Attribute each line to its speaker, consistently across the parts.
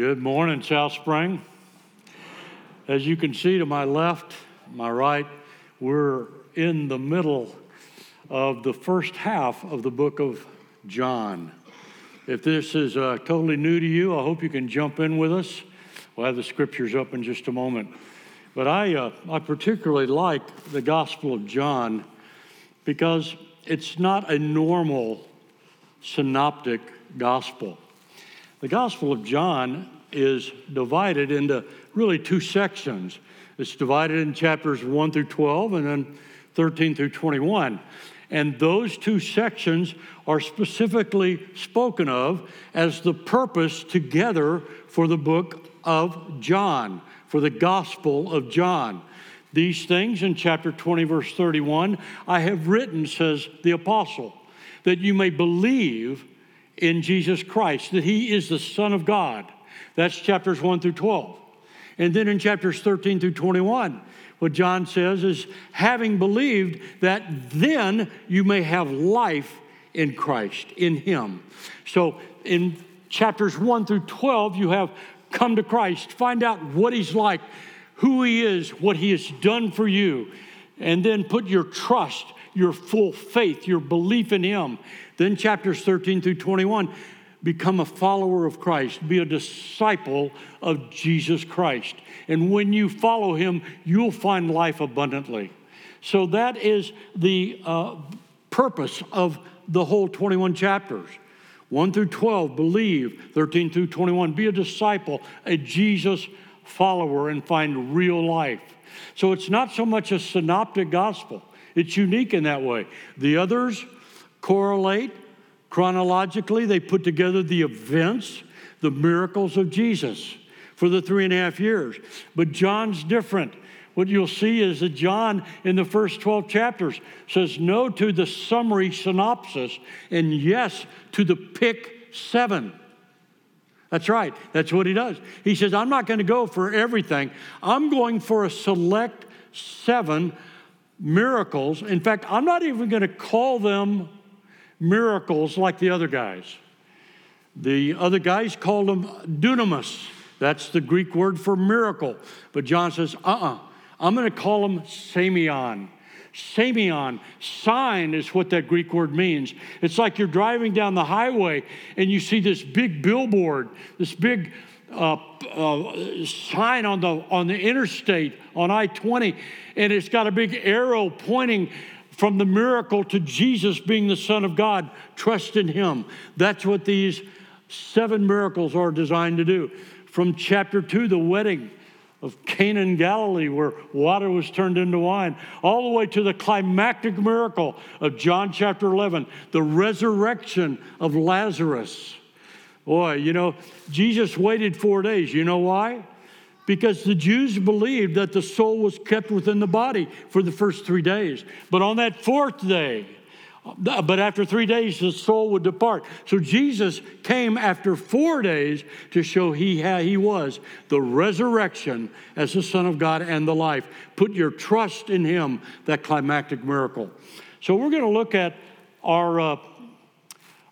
Speaker 1: Good morning, South Spring. As you can see to my left, my right, we're in the middle of the first half of the book of John. If this is uh, totally new to you, I hope you can jump in with us. We'll have the scriptures up in just a moment. But I, uh, I particularly like the Gospel of John because it's not a normal synoptic gospel. The Gospel of John is divided into really two sections. It's divided in chapters 1 through 12 and then 13 through 21. And those two sections are specifically spoken of as the purpose together for the book of John, for the Gospel of John. These things in chapter 20, verse 31, I have written, says the apostle, that you may believe in Jesus Christ, that he is the Son of God. That's chapters 1 through 12. And then in chapters 13 through 21, what John says is, having believed that then you may have life in Christ, in Him. So in chapters 1 through 12, you have come to Christ, find out what He's like, who He is, what He has done for you, and then put your trust, your full faith, your belief in Him. Then chapters 13 through 21, become a follower of Christ, be a disciple of Jesus Christ. And when you follow him, you'll find life abundantly. So that is the uh, purpose of the whole 21 chapters. 1 through 12, believe. 13 through 21, be a disciple, a Jesus follower, and find real life. So it's not so much a synoptic gospel, it's unique in that way. The others correlate Chronologically, they put together the events, the miracles of Jesus for the three and a half years. But John's different. What you'll see is that John, in the first 12 chapters, says no to the summary synopsis and yes to the pick seven. That's right. That's what he does. He says, I'm not going to go for everything. I'm going for a select seven miracles. In fact, I'm not even going to call them miracles like the other guys. The other guys called them dunamis. That's the Greek word for miracle. But John says, uh uh-uh. uh, i am going to call them semeion. Semeion, sign is what that Greek word means. It's like you're driving down the highway and you see this big billboard, this big uh, uh, sign on the, on the interstate on I 20, and it's got a big arrow pointing from the miracle to Jesus being the Son of God, trust in Him. That's what these seven miracles are designed to do. From chapter two, the wedding of Cana in Galilee, where water was turned into wine, all the way to the climactic miracle of John chapter 11, the resurrection of Lazarus. Boy, you know, Jesus waited four days. You know why? because the Jews believed that the soul was kept within the body for the first three days. But on that fourth day, but after three days, the soul would depart. So Jesus came after four days to show he, he was the resurrection as the Son of God and the life. Put your trust in him, that climactic miracle. So we're going to look at our, uh,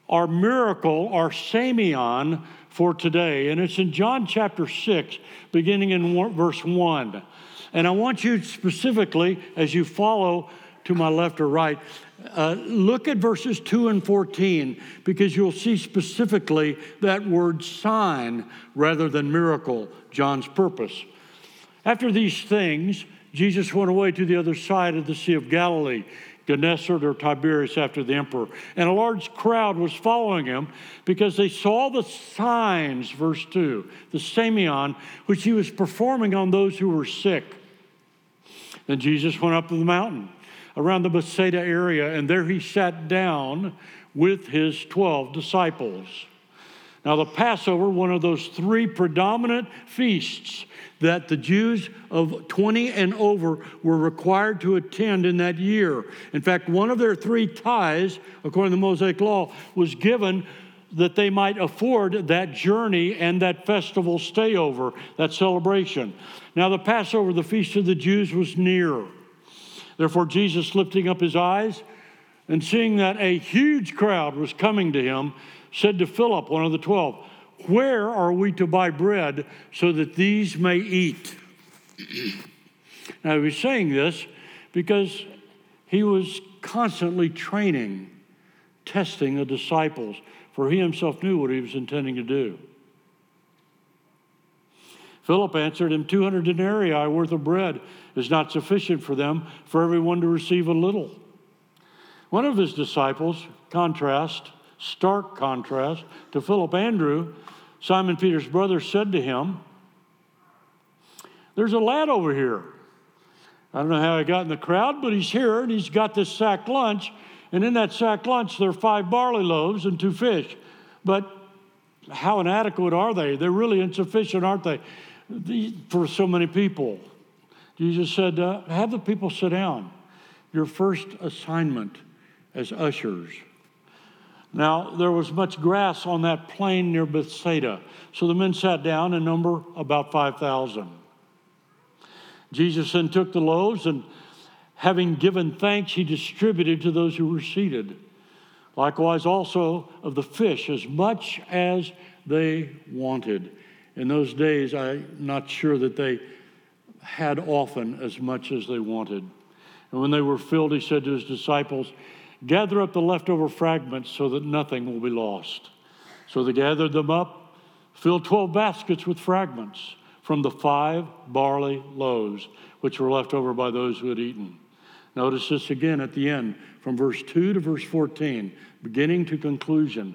Speaker 1: our miracle, our semeion, for today. And it's in John chapter 6, beginning in verse 1. And I want you specifically, as you follow to my left or right, uh, look at verses 2 and 14 because you'll see specifically that word sign rather than miracle, John's purpose. After these things, Jesus went away to the other side of the Sea of Galilee Gennesaret or Tiberias after the emperor. And a large crowd was following him because they saw the signs, verse 2, the semeion, which he was performing on those who were sick. Then Jesus went up to the mountain around the Bethsaida area, and there he sat down with his 12 disciples. Now, the Passover, one of those three predominant feasts that the Jews of 20 and over were required to attend in that year. In fact, one of their three tithes, according to the Mosaic Law, was given that they might afford that journey and that festival stay over, that celebration. Now, the Passover, the feast of the Jews, was near. Therefore, Jesus, lifting up his eyes and seeing that a huge crowd was coming to him, said to Philip, one of the twelve, Where are we to buy bread so that these may eat? now, he was saying this because he was constantly training, testing the disciples, for he himself knew what he was intending to do. Philip answered him, 200 denarii worth of bread is not sufficient for them, for everyone to receive a little. One of his disciples, contrast, stark contrast to Philip, Andrew, Simon Peter's brother, said to him, There's a lad over here. I don't know how he got in the crowd, but he's here and he's got this sack lunch. And in that sack lunch, there are five barley loaves and two fish. But how inadequate are they? They're really insufficient, aren't they? for so many people. Jesus said, uh, Have the people sit down. Your first assignment as ushers. Now, there was much grass on that plain near Bethsaida. So the men sat down in number about 5,000. Jesus then took the loaves and, having given thanks, he distributed to those who were seated. Likewise, also of the fish, as much as they wanted. In those days, I'm not sure that they had often as much as they wanted. And when they were filled, he said to his disciples, Gather up the leftover fragments so that nothing will be lost. So they gathered them up, filled 12 baskets with fragments from the five barley loaves, which were left over by those who had eaten. Notice this again at the end, from verse 2 to verse 14, beginning to conclusion.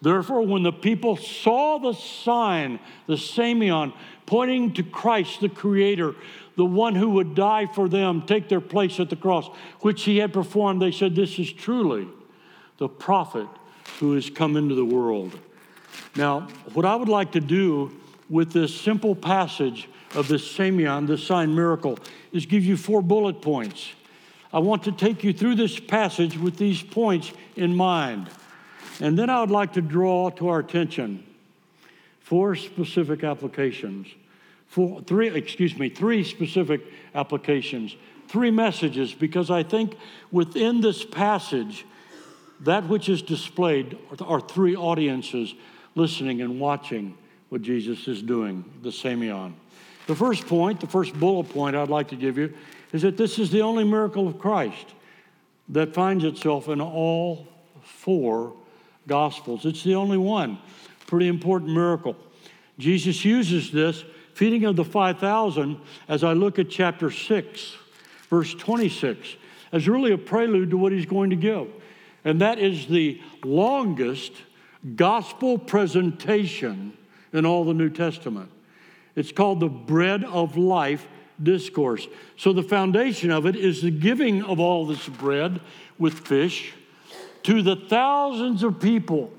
Speaker 1: Therefore, when the people saw the sign, the Semeion, pointing to Christ, the Creator, the one who would die for them, take their place at the cross, which he had performed, they said, This is truly the prophet who has come into the world. Now, what I would like to do with this simple passage of this Semeion, this sign miracle, is give you four bullet points. I want to take you through this passage with these points in mind. And then I would like to draw to our attention four specific applications. Four, three, excuse me, three specific applications, three messages, because I think within this passage, that which is displayed are three audiences listening and watching what Jesus is doing, the Semeion. The first point, the first bullet point I'd like to give you, is that this is the only miracle of Christ that finds itself in all four Gospels. It's the only one. Pretty important miracle. Jesus uses this feeding of the 5,000 as I look at chapter 6, verse 26, as really a prelude to what he's going to give. And that is the longest gospel presentation in all the New Testament. It's called the Bread of Life Discourse. So the foundation of it is the giving of all this bread with fish to the thousands of people.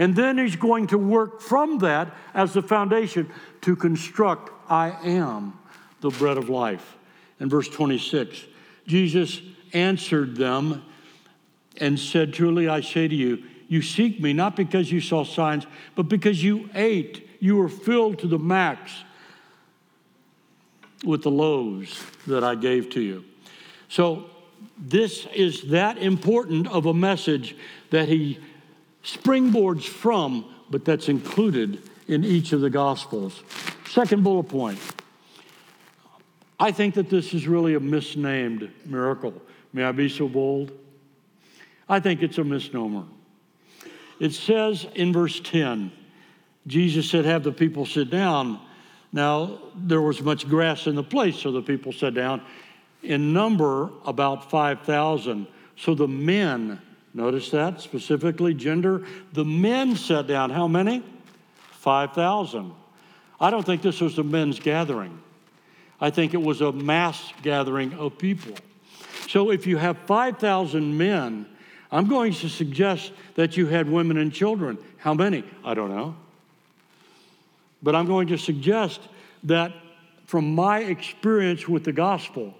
Speaker 1: And then he's going to work from that as the foundation to construct I am the bread of life. In verse 26, Jesus answered them and said, Truly I say to you, you seek me not because you saw signs, but because you ate. You were filled to the max with the loaves that I gave to you. So this is that important of a message that he springboards from, but that's included in each of the Gospels. Second bullet point I think that this is really a misnamed miracle. May I be so bold? I think it's a misnomer. It says in verse 10, Jesus said, Have the people sit down. Now, there was much grass in the place, so the people sat down in number about 5,000. So the men, notice that specifically gender, the men sat down. How many? 5,000. I don't think this was a men's gathering. I think it was a mass gathering of people. So if you have 5,000 men, I'm going to suggest that you had women and children. How many? I don't know. But I'm going to suggest that from my experience with the gospel,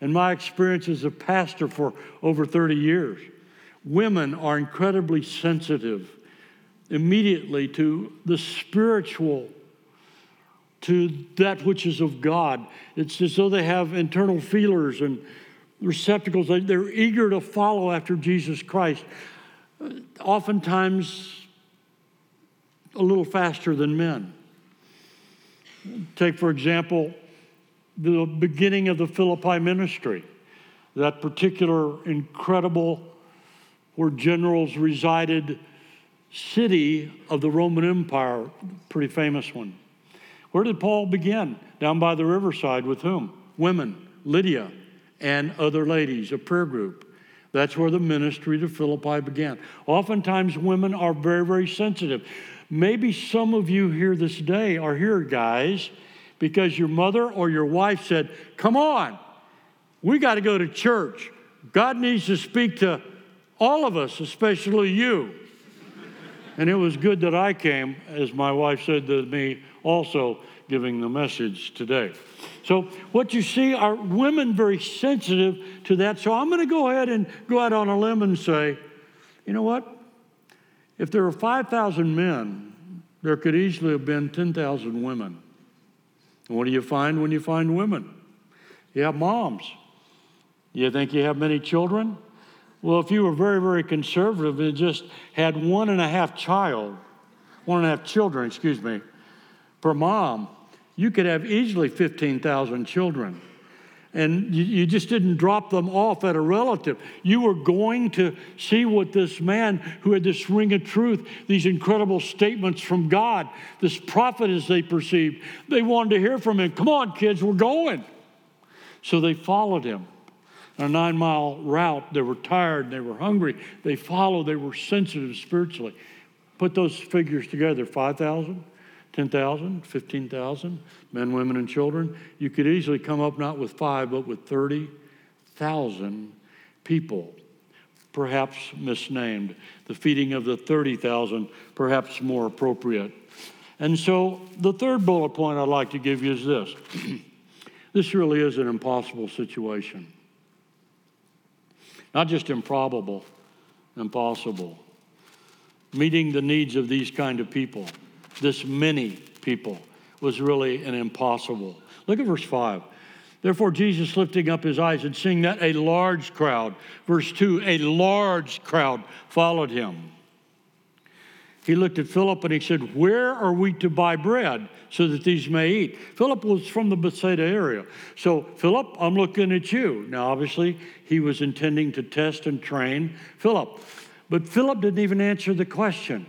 Speaker 1: and my experience as a pastor for over 30 years, women are incredibly sensitive immediately to the spiritual, to that which is of God. It's as though they have internal feelers and receptacles. They're eager to follow after Jesus Christ. Uh, oftentimes, a little faster than men. Take, for example, the beginning of the Philippi ministry, that particular incredible, where generals resided, city of the Roman Empire, pretty famous one. Where did Paul begin? Down by the riverside with whom? Women, Lydia, and other ladies, a prayer group. That's where the ministry to Philippi began. Oftentimes, women are very, very sensitive. Maybe some of you here this day are here, guys, because your mother or your wife said, Come on, we got to go to church. God needs to speak to all of us, especially you. and it was good that I came, as my wife said to me, also giving the message today. So, what you see are women very sensitive to that. So, I'm going to go ahead and go out on a limb and say, you know what? If there were 5,000 men, there could easily have been 10,000 women. And what do you find when you find women? You have moms. You think you have many children? Well, if you were very, very conservative and just had one and a half child, one and a half children, excuse me, per mom, you could have easily 15,000 children and you, you, just didn't drop them off at a relative. You were going to see what this man who had this ring of truth, these incredible statements from God, this prophet as they perceived, they wanted to hear from him. Come on, kids, we're going. So they followed him. A nine mile route, they were tired, they were hungry. They followed, they were sensitive spiritually. Put those figures together 5,000, 10,000, 15,000 men, women, and children, you could easily come up not with five, but with 30,000 people, perhaps misnamed. The feeding of the 30,000, perhaps more appropriate. And so the third bullet point I'd like to give you is this this really is an impossible situation. Not just improbable, impossible. Meeting the needs of these kind of people this many people was really an impossible. Look at verse 5. Therefore, Jesus lifting up his eyes and seeing that a large crowd, verse 2, a large crowd followed him. He looked at Philip and he said, Where are we to buy bread so that these may eat? Philip was from the Bethsaida area. So, Philip, I'm looking at you. Now, obviously, he was intending to test and train Philip. But Philip didn't even answer the question.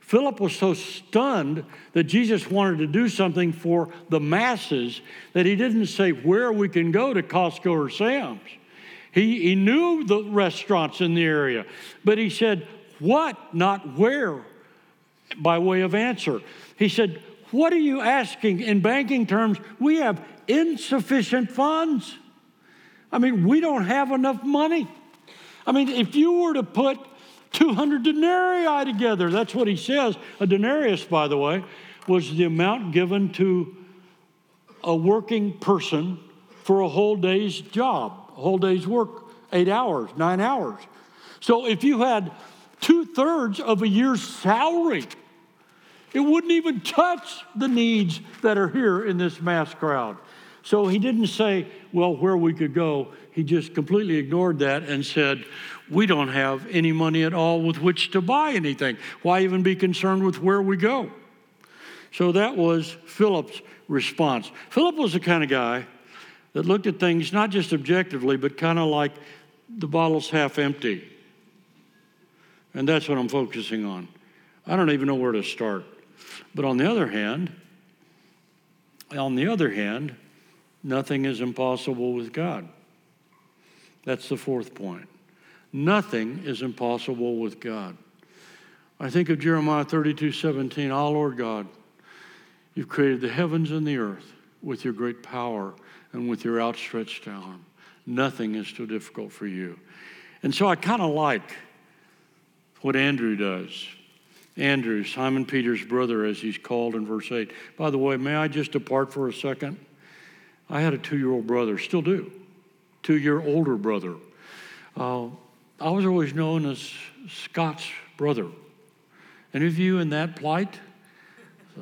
Speaker 1: Philip was so stunned that Jesus wanted to do something for the masses that he didn't say where we can go to Costco or Sam's. He, he knew the restaurants in the area, but he said, What, not where, by way of answer. He said, What are you asking? In banking terms, we have insufficient funds. I mean, we don't have enough money. I mean, if you were to put 200 denarii together. That's what he says. A denarius, by the way, was the amount given to a working person for a whole day's job, a whole day's work, eight hours, nine hours. So if you had two thirds of a year's salary, it wouldn't even touch the needs that are here in this mass crowd. So he didn't say, well, where we could go. He just completely ignored that and said, we don't have any money at all with which to buy anything. Why even be concerned with where we go? So that was Philip's response. Philip was the kind of guy that looked at things not just objectively, but kind of like the bottle's half empty. And that's what I'm focusing on. I don't even know where to start. But on the other hand, on the other hand, nothing is impossible with God. That's the fourth point. Nothing is impossible with God. I think of Jeremiah 32 17. Ah, Lord God, you've created the heavens and the earth with your great power and with your outstretched arm. Nothing is too difficult for you. And so I kind of like what Andrew does. Andrew, Simon Peter's brother, as he's called in verse 8. By the way, may I just depart for a second? I had a two year old brother, still do, two year older brother. Uh, I was always known as Scott's brother. Any of you in that plight?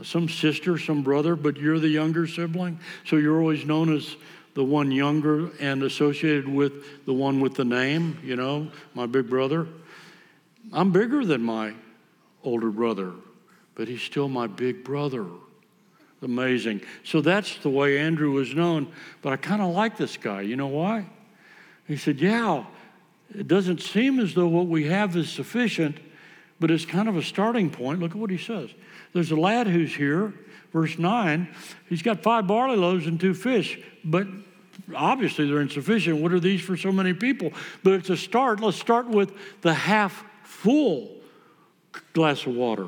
Speaker 1: Some sister, some brother, but you're the younger sibling, so you're always known as the one younger and associated with the one with the name, you know, my big brother. I'm bigger than my older brother, but he's still my big brother. Amazing. So that's the way Andrew was known. But I kind of like this guy. You know why? He said, Yeah, it doesn't seem as though what we have is sufficient, but it's kind of a starting point. Look at what he says. There's a lad who's here, verse 9. He's got five barley loaves and two fish, but obviously they're insufficient. What are these for so many people? But it's a start. Let's start with the half full glass of water.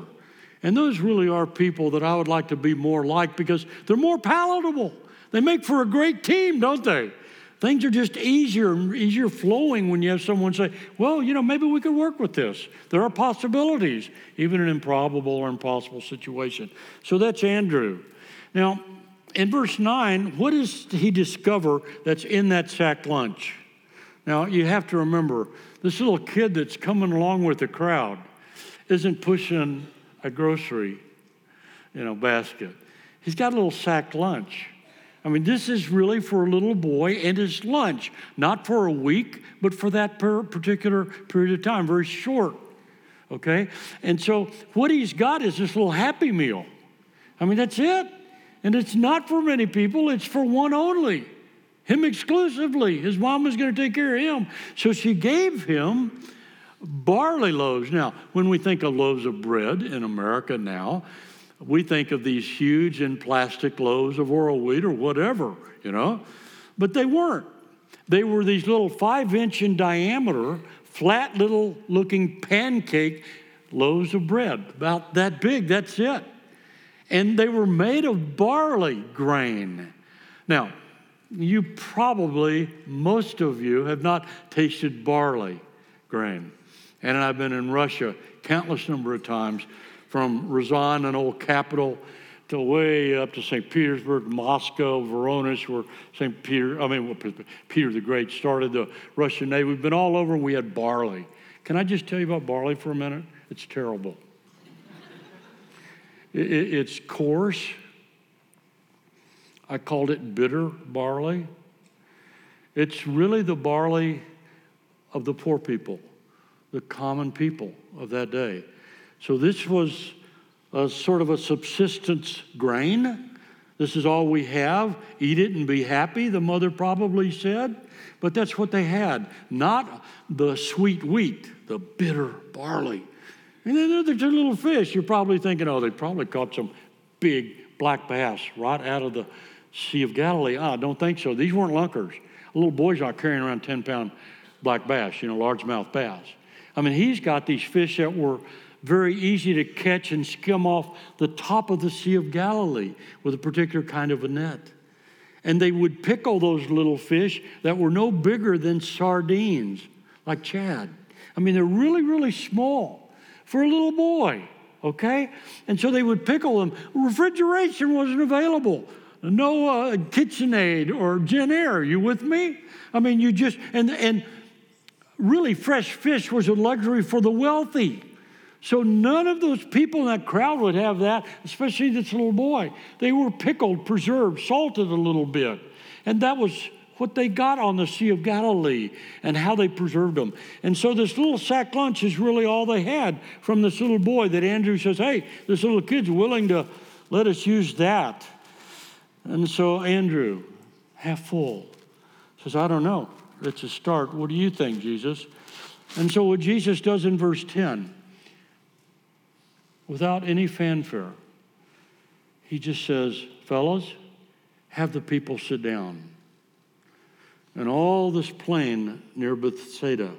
Speaker 1: And those really are people that I would like to be more like because they're more palatable. They make for a great team, don't they? Things are just easier and easier flowing when you have someone say, Well, you know, maybe we could work with this. There are possibilities, even an improbable or impossible situation. So that's Andrew. Now, in verse 9, what does he discover that's in that sack lunch? Now, you have to remember, this little kid that's coming along with the crowd isn't pushing a grocery, you know, basket. He's got a little sack lunch. I mean, this is really for a little boy and his lunch, not for a week, but for that per particular period of time, very short. Okay? And so what he's got is this little happy meal. I mean, that's it. And it's not for many people, it's for one only, him exclusively. His mom was going to take care of him. So she gave him barley loaves. Now, when we think of loaves of bread in America now, we think of these huge and plastic loaves of oral wheat or whatever, you know, but they weren't. They were these little five inch in diameter, flat little looking pancake loaves of bread, about that big, that's it and they were made of barley grain. Now, you probably, most of you, have not tasted barley grain. And I've been in Russia countless number of times, from Ryazan, an old capital, to way up to St. Petersburg, Moscow, Voronezh, where St. Peter, I mean, Peter the Great started the Russian Navy. We've been all over and we had barley. Can I just tell you about barley for a minute? It's terrible. It's coarse. I called it bitter barley. It's really the barley of the poor people, the common people of that day. So this was a sort of a subsistence grain. This is all we have. Eat it and be happy, the mother probably said. But that's what they had, not the sweet wheat, the bitter barley. And then there's a little fish. You're probably thinking, oh, they probably caught some big black bass right out of the Sea of Galilee. Ah, I don't think so. These weren't lunkers. Little boy's are carrying around 10 pound black bass, you know, largemouth bass. I mean, he's got these fish that were very easy to catch and skim off the top of the Sea of Galilee with a particular kind of a net. And they would pickle those little fish that were no bigger than sardines, like Chad. I mean, they're really, really small for a little boy, okay? And so they would pickle them. Refrigeration wasn't available. No uh, KitchenAid or Jenn-Air. Are You with me? I mean, you just, and, and really fresh fish was a luxury for the wealthy. So none of those people in that crowd would have that, especially this little boy. They were pickled, preserved, salted a little bit. And that was what they got on the Sea of Galilee and how they preserved them. And so this little sack lunch is really all they had from this little boy that Andrew says, hey, this little kid's willing to let us use that. And so Andrew, half full, says, I don't know. It's a start. What do you think, Jesus? And so what Jesus does in verse 10, without any fanfare, he just says, fellows, have the people sit down and all this plain near Bethsaida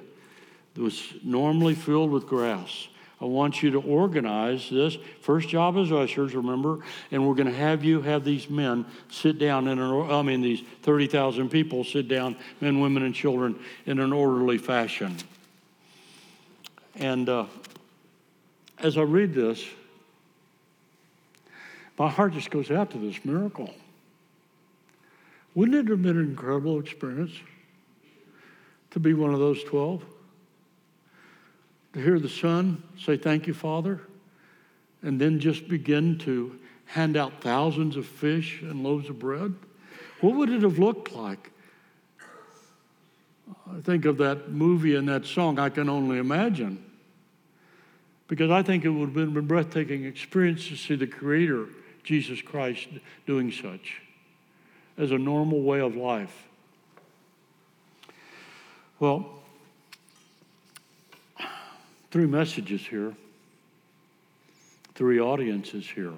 Speaker 1: was normally filled with grass. I want you to organize this. First job as ushers, remember, and we're going to have you have these men sit down in an, I mean, these 30,000 people sit down, men, women, and children, in an orderly fashion. And uh, as I read this, my heart just goes out to this miracle. Wouldn't it have been an incredible experience to be one of those 12? To hear the son say, Thank you, Father, and then just begin to hand out thousands of fish and loaves of bread? What would it have looked like? I think of that movie and that song, I Can Only Imagine. Because I think it would have been a breathtaking experience to see the Creator, Jesus Christ, doing such as a normal way of life. Well, three messages here, three audiences here.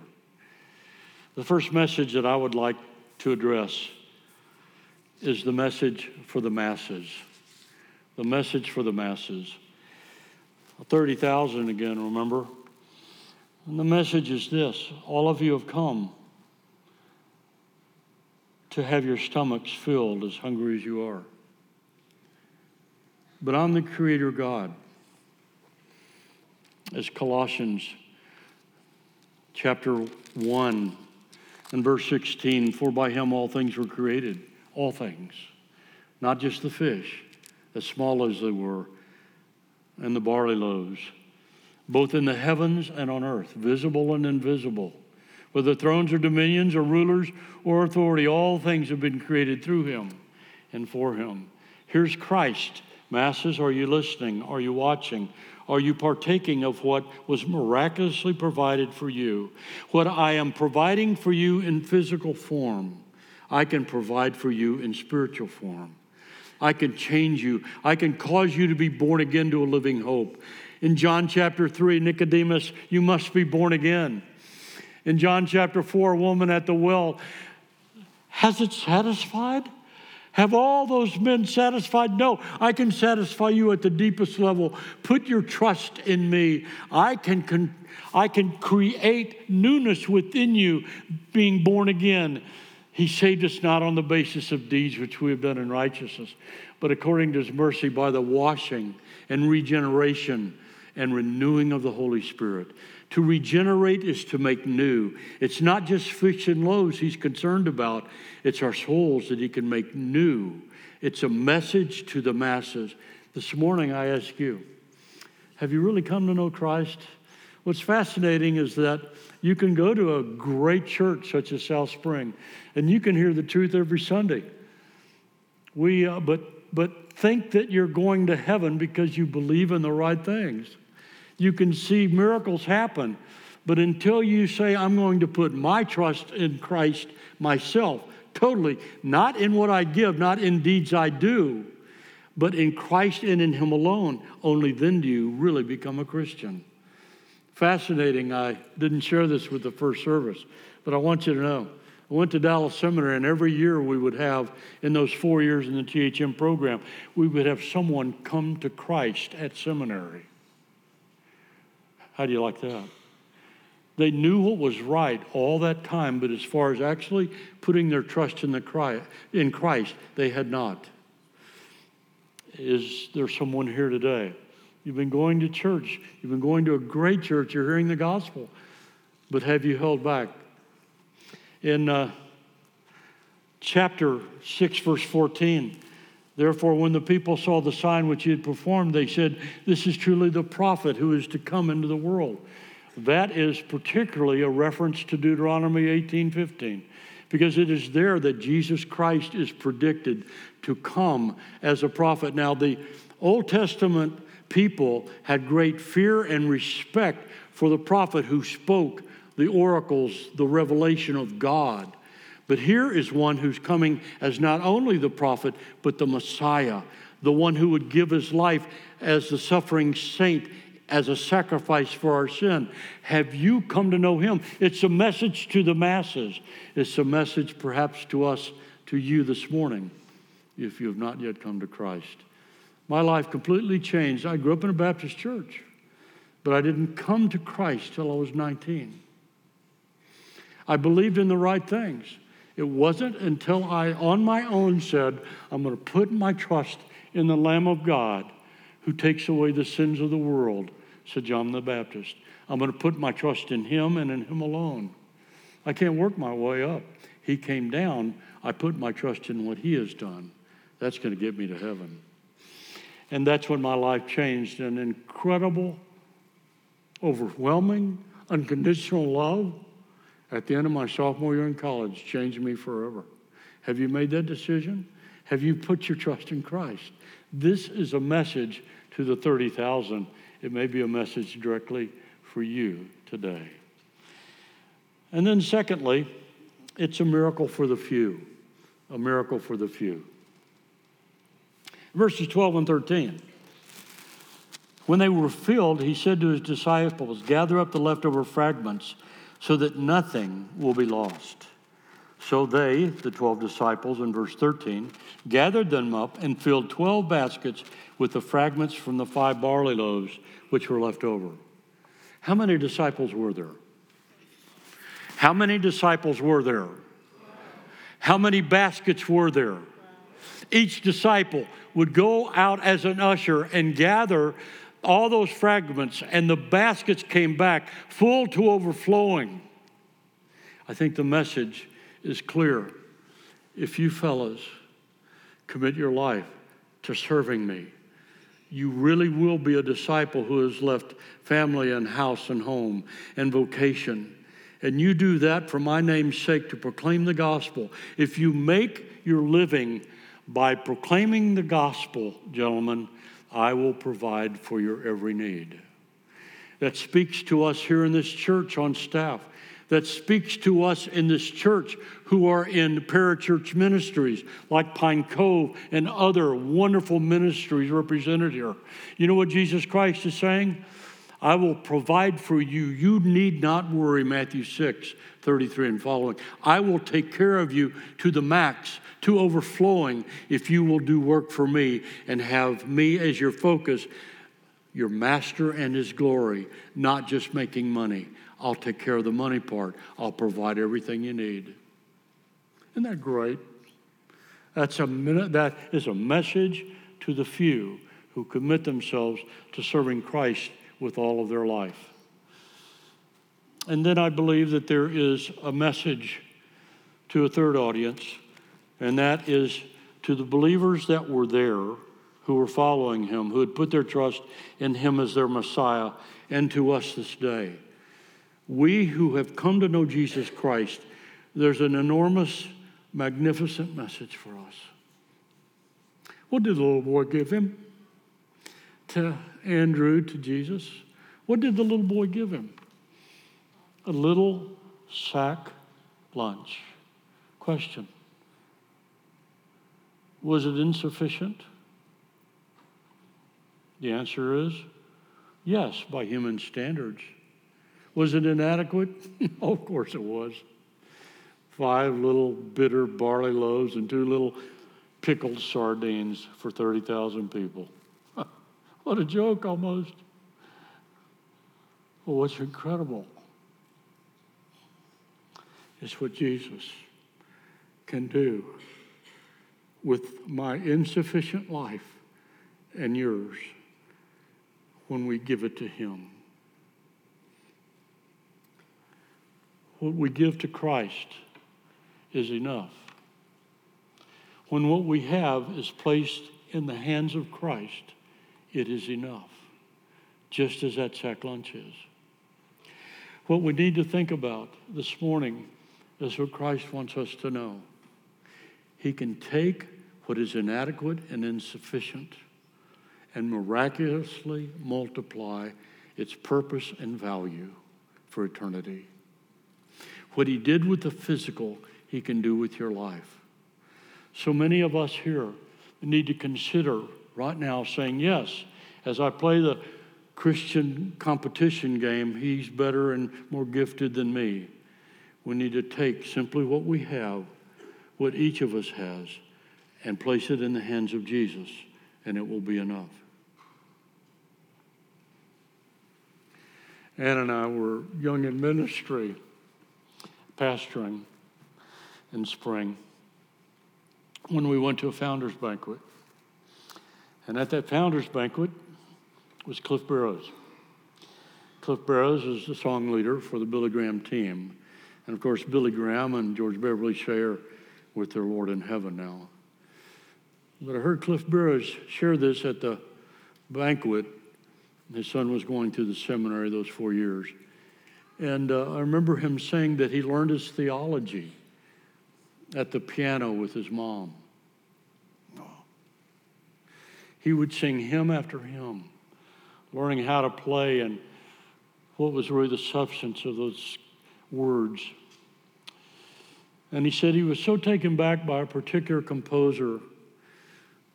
Speaker 1: The first message that I would like to address is the message for the masses. The message for the masses. 30,000 again, remember? And the message is this all of you have come to have your stomachs filled as hungry as you are. But I'm the Creator God. As Colossians chapter 1 and verse 16, for by him all things were created, all things, not just the fish, as small as they were, and the barley loaves, both in the heavens and on earth, visible and invisible. Whether thrones or dominions or rulers or authority, all things have been created through him and for him. Here's Christ. Masses, are you listening? Are you watching? Are you partaking of what was miraculously provided for you? What I am providing for you in physical form, I can provide for you in spiritual form. I can change you. I can cause you to be born again to a living hope. In John chapter 3, Nicodemus, you must be born again. In John chapter 4, a woman at the well, has it satisfied? Have all those men satisfied? No, I can satisfy you at the deepest level. Put your trust in me. I can, con- I can create newness within you, being born again. He saved us not on the basis of deeds which we have done in righteousness, but according to his mercy by the washing and regeneration and renewing of the Holy Spirit. To regenerate is to make new. It's not just fish and loaves he's concerned about, it's our souls that he can make new. It's a message to the masses. This morning, I ask you have you really come to know Christ? What's fascinating is that you can go to a great church such as South Spring and you can hear the truth every Sunday. We, uh, but, but think that you're going to heaven because you believe in the right things. You can see miracles happen, but until you say, I'm going to put my trust in Christ myself, totally, not in what I give, not in deeds I do, but in Christ and in Him alone, only then do you really become a Christian. Fascinating. I didn't share this with the first service, but I want you to know. I went to Dallas Seminary, and every year we would have, in those four years in the THM program, we would have someone come to Christ at seminary. How do you like that? They knew what was right all that time, but as far as actually putting their trust in, the Christ, in Christ, they had not. Is there someone here today? You've been going to church, you've been going to a great church, you're hearing the gospel, but have you held back? In uh, chapter 6, verse 14, Therefore, when the people saw the sign which he had performed, they said, This is truly the prophet who is to come into the world. That is particularly a reference to Deuteronomy 18 15, because it is there that Jesus Christ is predicted to come as a prophet. Now, the Old Testament people had great fear and respect for the prophet who spoke the oracles, the revelation of God. But here is one who's coming as not only the prophet, but the Messiah, the one who would give his life as the suffering saint, as a sacrifice for our sin. Have you come to know him? It's a message to the masses. It's a message perhaps to us, to you this morning, if you have not yet come to Christ. My life completely changed. I grew up in a Baptist church, but I didn't come to Christ till I was 19. I believed in the right things. It wasn't until I, on my own, said, I'm going to put my trust in the Lamb of God who takes away the sins of the world, said John the Baptist. I'm going to put my trust in him and in him alone. I can't work my way up. He came down. I put my trust in what he has done. That's going to get me to heaven. And that's when my life changed an incredible, overwhelming, unconditional love at the end of my sophomore year in college changed me forever. Have you made that decision? Have you put your trust in Christ? This is a message to the 30,000, it may be a message directly for you today. And then, secondly, it's a miracle for the few. A miracle for the few. Verses 12 and 13. When they were filled, he said to his disciples, Gather up the leftover fragments so that nothing will be lost. So they, the 12 disciples in verse 13, gathered them up and filled 12 baskets with the fragments from the five barley loaves which were left over. How many disciples were there? How many disciples were there? How many baskets were there? Each disciple would go out as an usher and gather all those fragments, and the baskets came back full to overflowing. I think the message is clear. If you fellas commit your life to serving me, you really will be a disciple who has left family and house and home and vocation. And you do that for my name's sake to proclaim the gospel. If you make your living by proclaiming the gospel, gentlemen, I will provide for your every need. That speaks to us here in this church on staff that speaks to us in this church who are in parachurch ministries like Pine Cove and other wonderful ministries represented here. You know what Jesus Christ is saying? I will provide for you. You need not worry, Matthew 6, 33 and following. I will take care of you to the max, to overflowing, if you will do work for me and have me as your focus, your master and his glory, not just making money. I'll take care of the money part. I'll provide everything you need. Isn't that great? That's a minute, that is a message to the few who commit themselves to serving Christ with all of their life. And then I believe that there is a message to a third audience, and that is to the believers that were there who were following him, who had put their trust in him as their Messiah, and to us this day we who have come to know Jesus Christ, there's an enormous, magnificent message for us. What did the little boy give him? To Andrew, to Jesus? What did the little boy give him? A little sack lunch. Question Was it insufficient? The answer is yes, by human standards. Was it inadequate? of course it was. Five little bitter barley loaves and two little pickled sardines for 30,000 people. what a joke almost. Well, what's incredible is what Jesus can do with my insufficient life and yours when we give it to Him. what we give to Christ is enough. When what we have is placed in the hands of Christ, it is enough, just as that sack lunch is. What we need to think about this morning is what Christ wants us to know. He can take what is inadequate and insufficient and miraculously multiply its purpose and value for eternity. What he did with the physical, he can do with your life. So many of us here need to consider right now saying, Yes, as I play the Christian competition game, he's better and more gifted than me. We need to take simply what we have, what each of us has, and place it in the hands of Jesus, and it will be enough. Ann and I were young in ministry pastoring in spring when we went to a founders banquet. And at that founders banquet was Cliff Barrows. Cliff Barrows is the song leader for the Billy Graham team. And of course, Billy Graham and George Beverly Shea with their Lord in heaven now. But I heard Cliff Barrows share this at the banquet. His son was going through the seminary those four years. And uh, I remember him saying that he learned his theology at the piano with his mom. He would sing hymn after hymn. learning how to play and what was really the substance of those words. And he said he was so taken back by a particular composer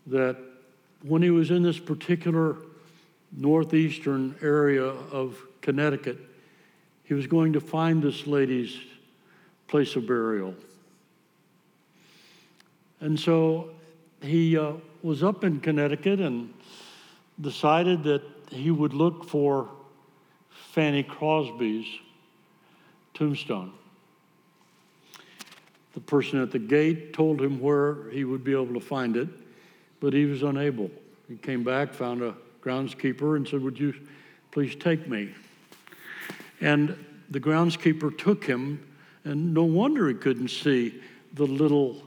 Speaker 1: that when he was in this particular northeastern area of Connecticut, he was going to find this lady's place of burial. And so he uh, was up in Connecticut and decided that he would look for Fanny Crosby's tombstone. The person at the gate told him where he would be able to find it, but he was unable. He came back, found a groundskeeper, and said, Would you please take me? And the groundskeeper took him, and no wonder he couldn't see the little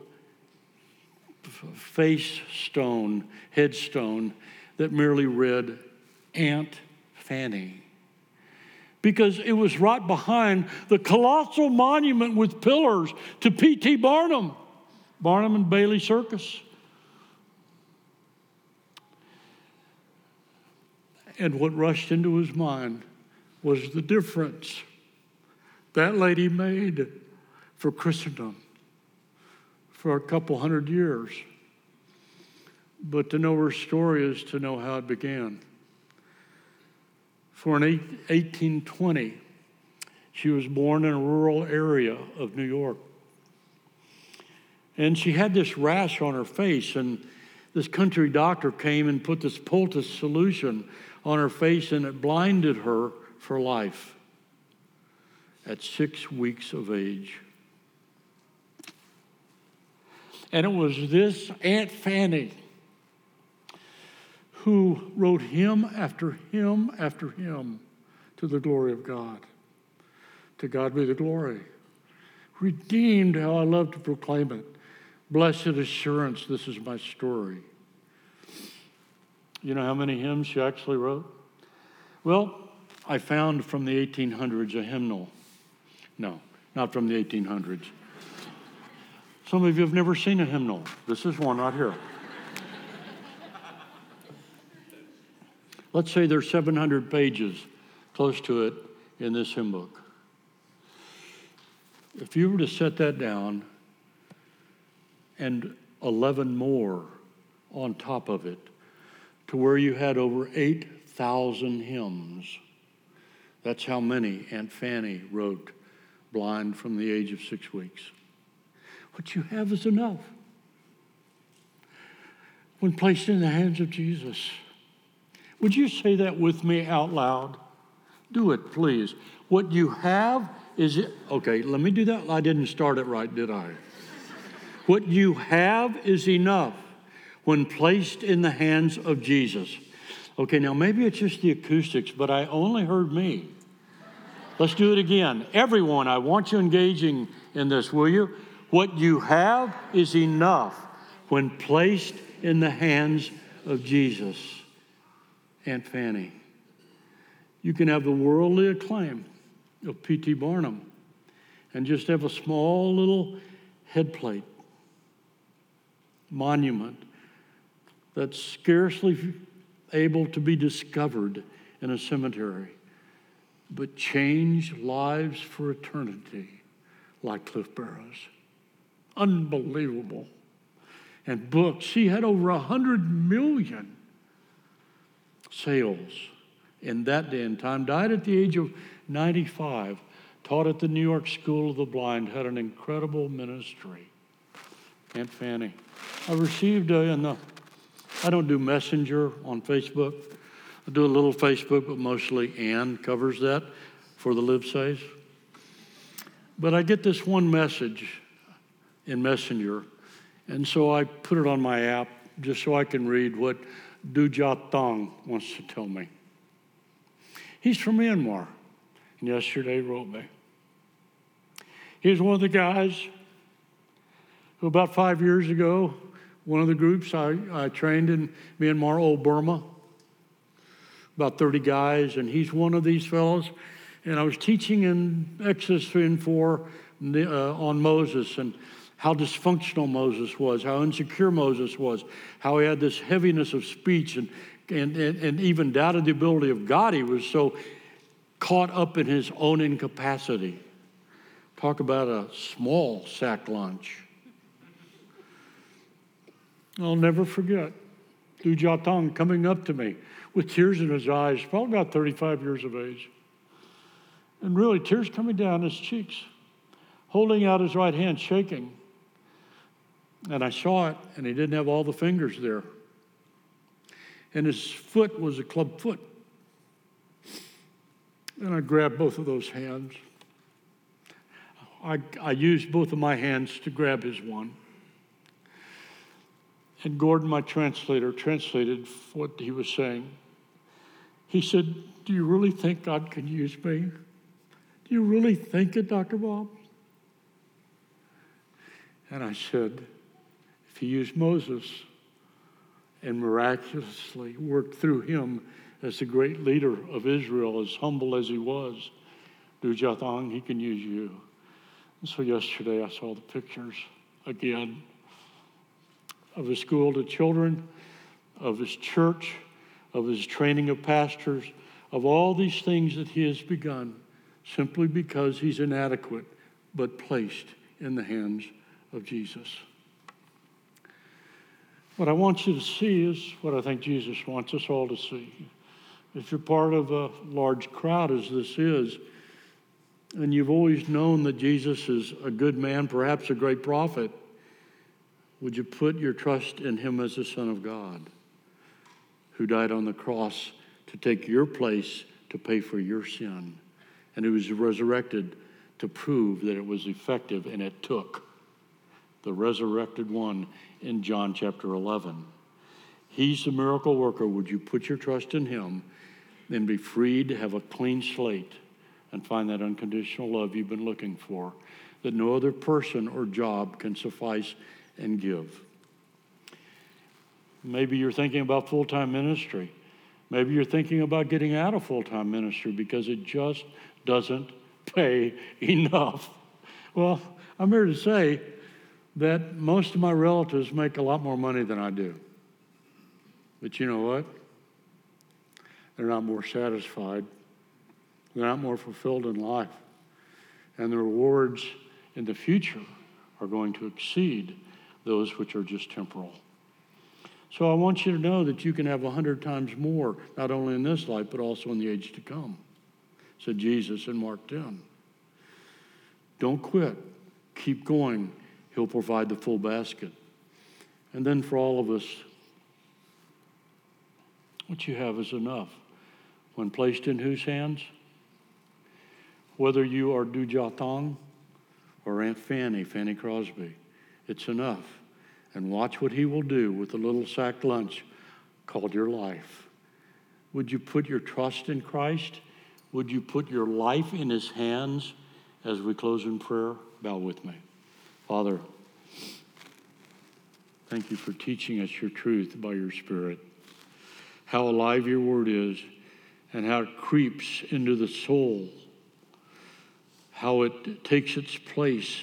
Speaker 1: face stone, headstone that merely read Aunt Fanny. Because it was right behind the colossal monument with pillars to P.T. Barnum, Barnum and Bailey Circus. And what rushed into his mind was the difference that lady made for Christendom for a couple hundred years. But to know her story is to know how it began. For in 1820, she was born in a rural area of New York. And she had this rash on her face, and this country doctor came and put this poultice solution on her face, and it blinded her for life at six weeks of age. And it was this Aunt Fanny who wrote hymn after hymn after hymn to the glory of God. To God be the glory. Redeemed, how I love to proclaim it. Blessed assurance, this is my story. You know how many hymns she actually wrote? Well, I found from the 1800s a hymnal. No, not from the 1800s. Some of you have never seen a hymnal. This is one right here. Let's say there's 700 pages close to it in this hymn book. If you were to set that down and 11 more on top of it, to where you had over 8,000 hymns, that's how many Aunt Fanny wrote blind from the age of six weeks. What you have is enough. When placed in the hands of Jesus. Would you say that with me out loud? Do it, please. What you have is it. Okay, let me do that. I didn't start it right, did I? what you have is enough when placed in the hands of Jesus. Okay, now maybe it's just the acoustics, but I only heard me. Let's do it again. Everyone, I want you engaging in this, will you? What you have is enough when placed in the hands of Jesus. Aunt Fanny. You can have the worldly acclaim of P.T. Barnum and just have a small little headplate monument that's scarcely able to be discovered in a cemetery, but change lives for eternity like Cliff Barrows. Unbelievable. And books, she had over a hundred million sales in that day and time, died at the age of 95, taught at the New York School of the Blind, had an incredible ministry. Aunt Fanny. I received uh, in the, I don't do Messenger on Facebook. I do a little Facebook, but mostly Ann covers that for the Live. But I get this one message in Messenger, and so I put it on my app just so I can read what Duja Thong wants to tell me. He's from Myanmar, and yesterday wrote me. He's one of the guys who, about five years ago, one of the groups I, I trained in Myanmar, Old Burma, about 30 guys, and he's one of these fellows. And I was teaching in Exodus 3 and 4 uh, on Moses, and how dysfunctional Moses was, how insecure Moses was, how he had this heaviness of speech and and, and, and even doubted the ability of God. He was so caught up in his own incapacity. Talk about a small sack lunch. I'll never forget Du Jiatang coming up to me with tears in his eyes, probably about 35 years of age. And really, tears coming down his cheeks, holding out his right hand, shaking. And I saw it, and he didn't have all the fingers there. And his foot was a club foot. And I grabbed both of those hands. I, I used both of my hands to grab his one. And Gordon, my translator, translated what he was saying. He said, Do you really think God can use me? Do you really think it, Dr. Bob? And I said, he used Moses and miraculously worked through him as the great leader of Israel, as humble as he was, Du Jiatang, he can use you. And so yesterday I saw the pictures again of his school to children, of his church, of his training of pastors, of all these things that he has begun simply because he's inadequate but placed in the hands of Jesus. What I want you to see is what I think Jesus wants us all to see. If you're part of a large crowd, as this is, and you've always known that Jesus is a good man, perhaps a great prophet, would you put your trust in him as the Son of God who died on the cross to take your place to pay for your sin and who was resurrected to prove that it was effective and it took the resurrected one in John chapter 11. He's the miracle worker. Would you put your trust in him and be freed to have a clean slate and find that unconditional love you've been looking for that no other person or job can suffice and give. Maybe you're thinking about full time ministry. Maybe you're thinking about getting out of full time ministry because it just doesn't pay enough. Well, I'm here to say that most of my relatives make a lot more money than I do. But you know what? They're not more satisfied, they're not more fulfilled in life. And the rewards in the future are going to exceed those which are just temporal. So I want you to know that you can have a hundred times more, not only in this life, but also in the age to come, said Jesus in Mark 10. Don't quit. Keep going. He'll provide the full basket. And then for all of us, what you have is enough. When placed in whose hands? Whether you are Du or Aunt Fanny, Fanny Crosby, it's enough. And watch what he will do with the little sack lunch called your life. Would you put your trust in Christ? Would you put your life in his hands as we close in prayer? Bow with me. Father, thank you for teaching us your truth by your Spirit. How alive your word is and how it creeps into the soul, how it takes its place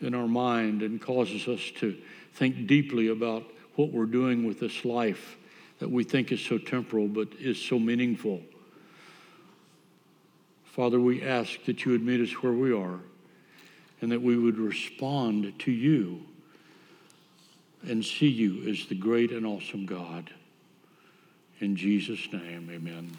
Speaker 1: in our mind and causes us to think deeply about what we're doing with this life that we think is so temporal but is so meaningful. Father, we ask that you would meet us where we are and that we would respond to you and see you as the great and awesome God. In Jesus' name, amen.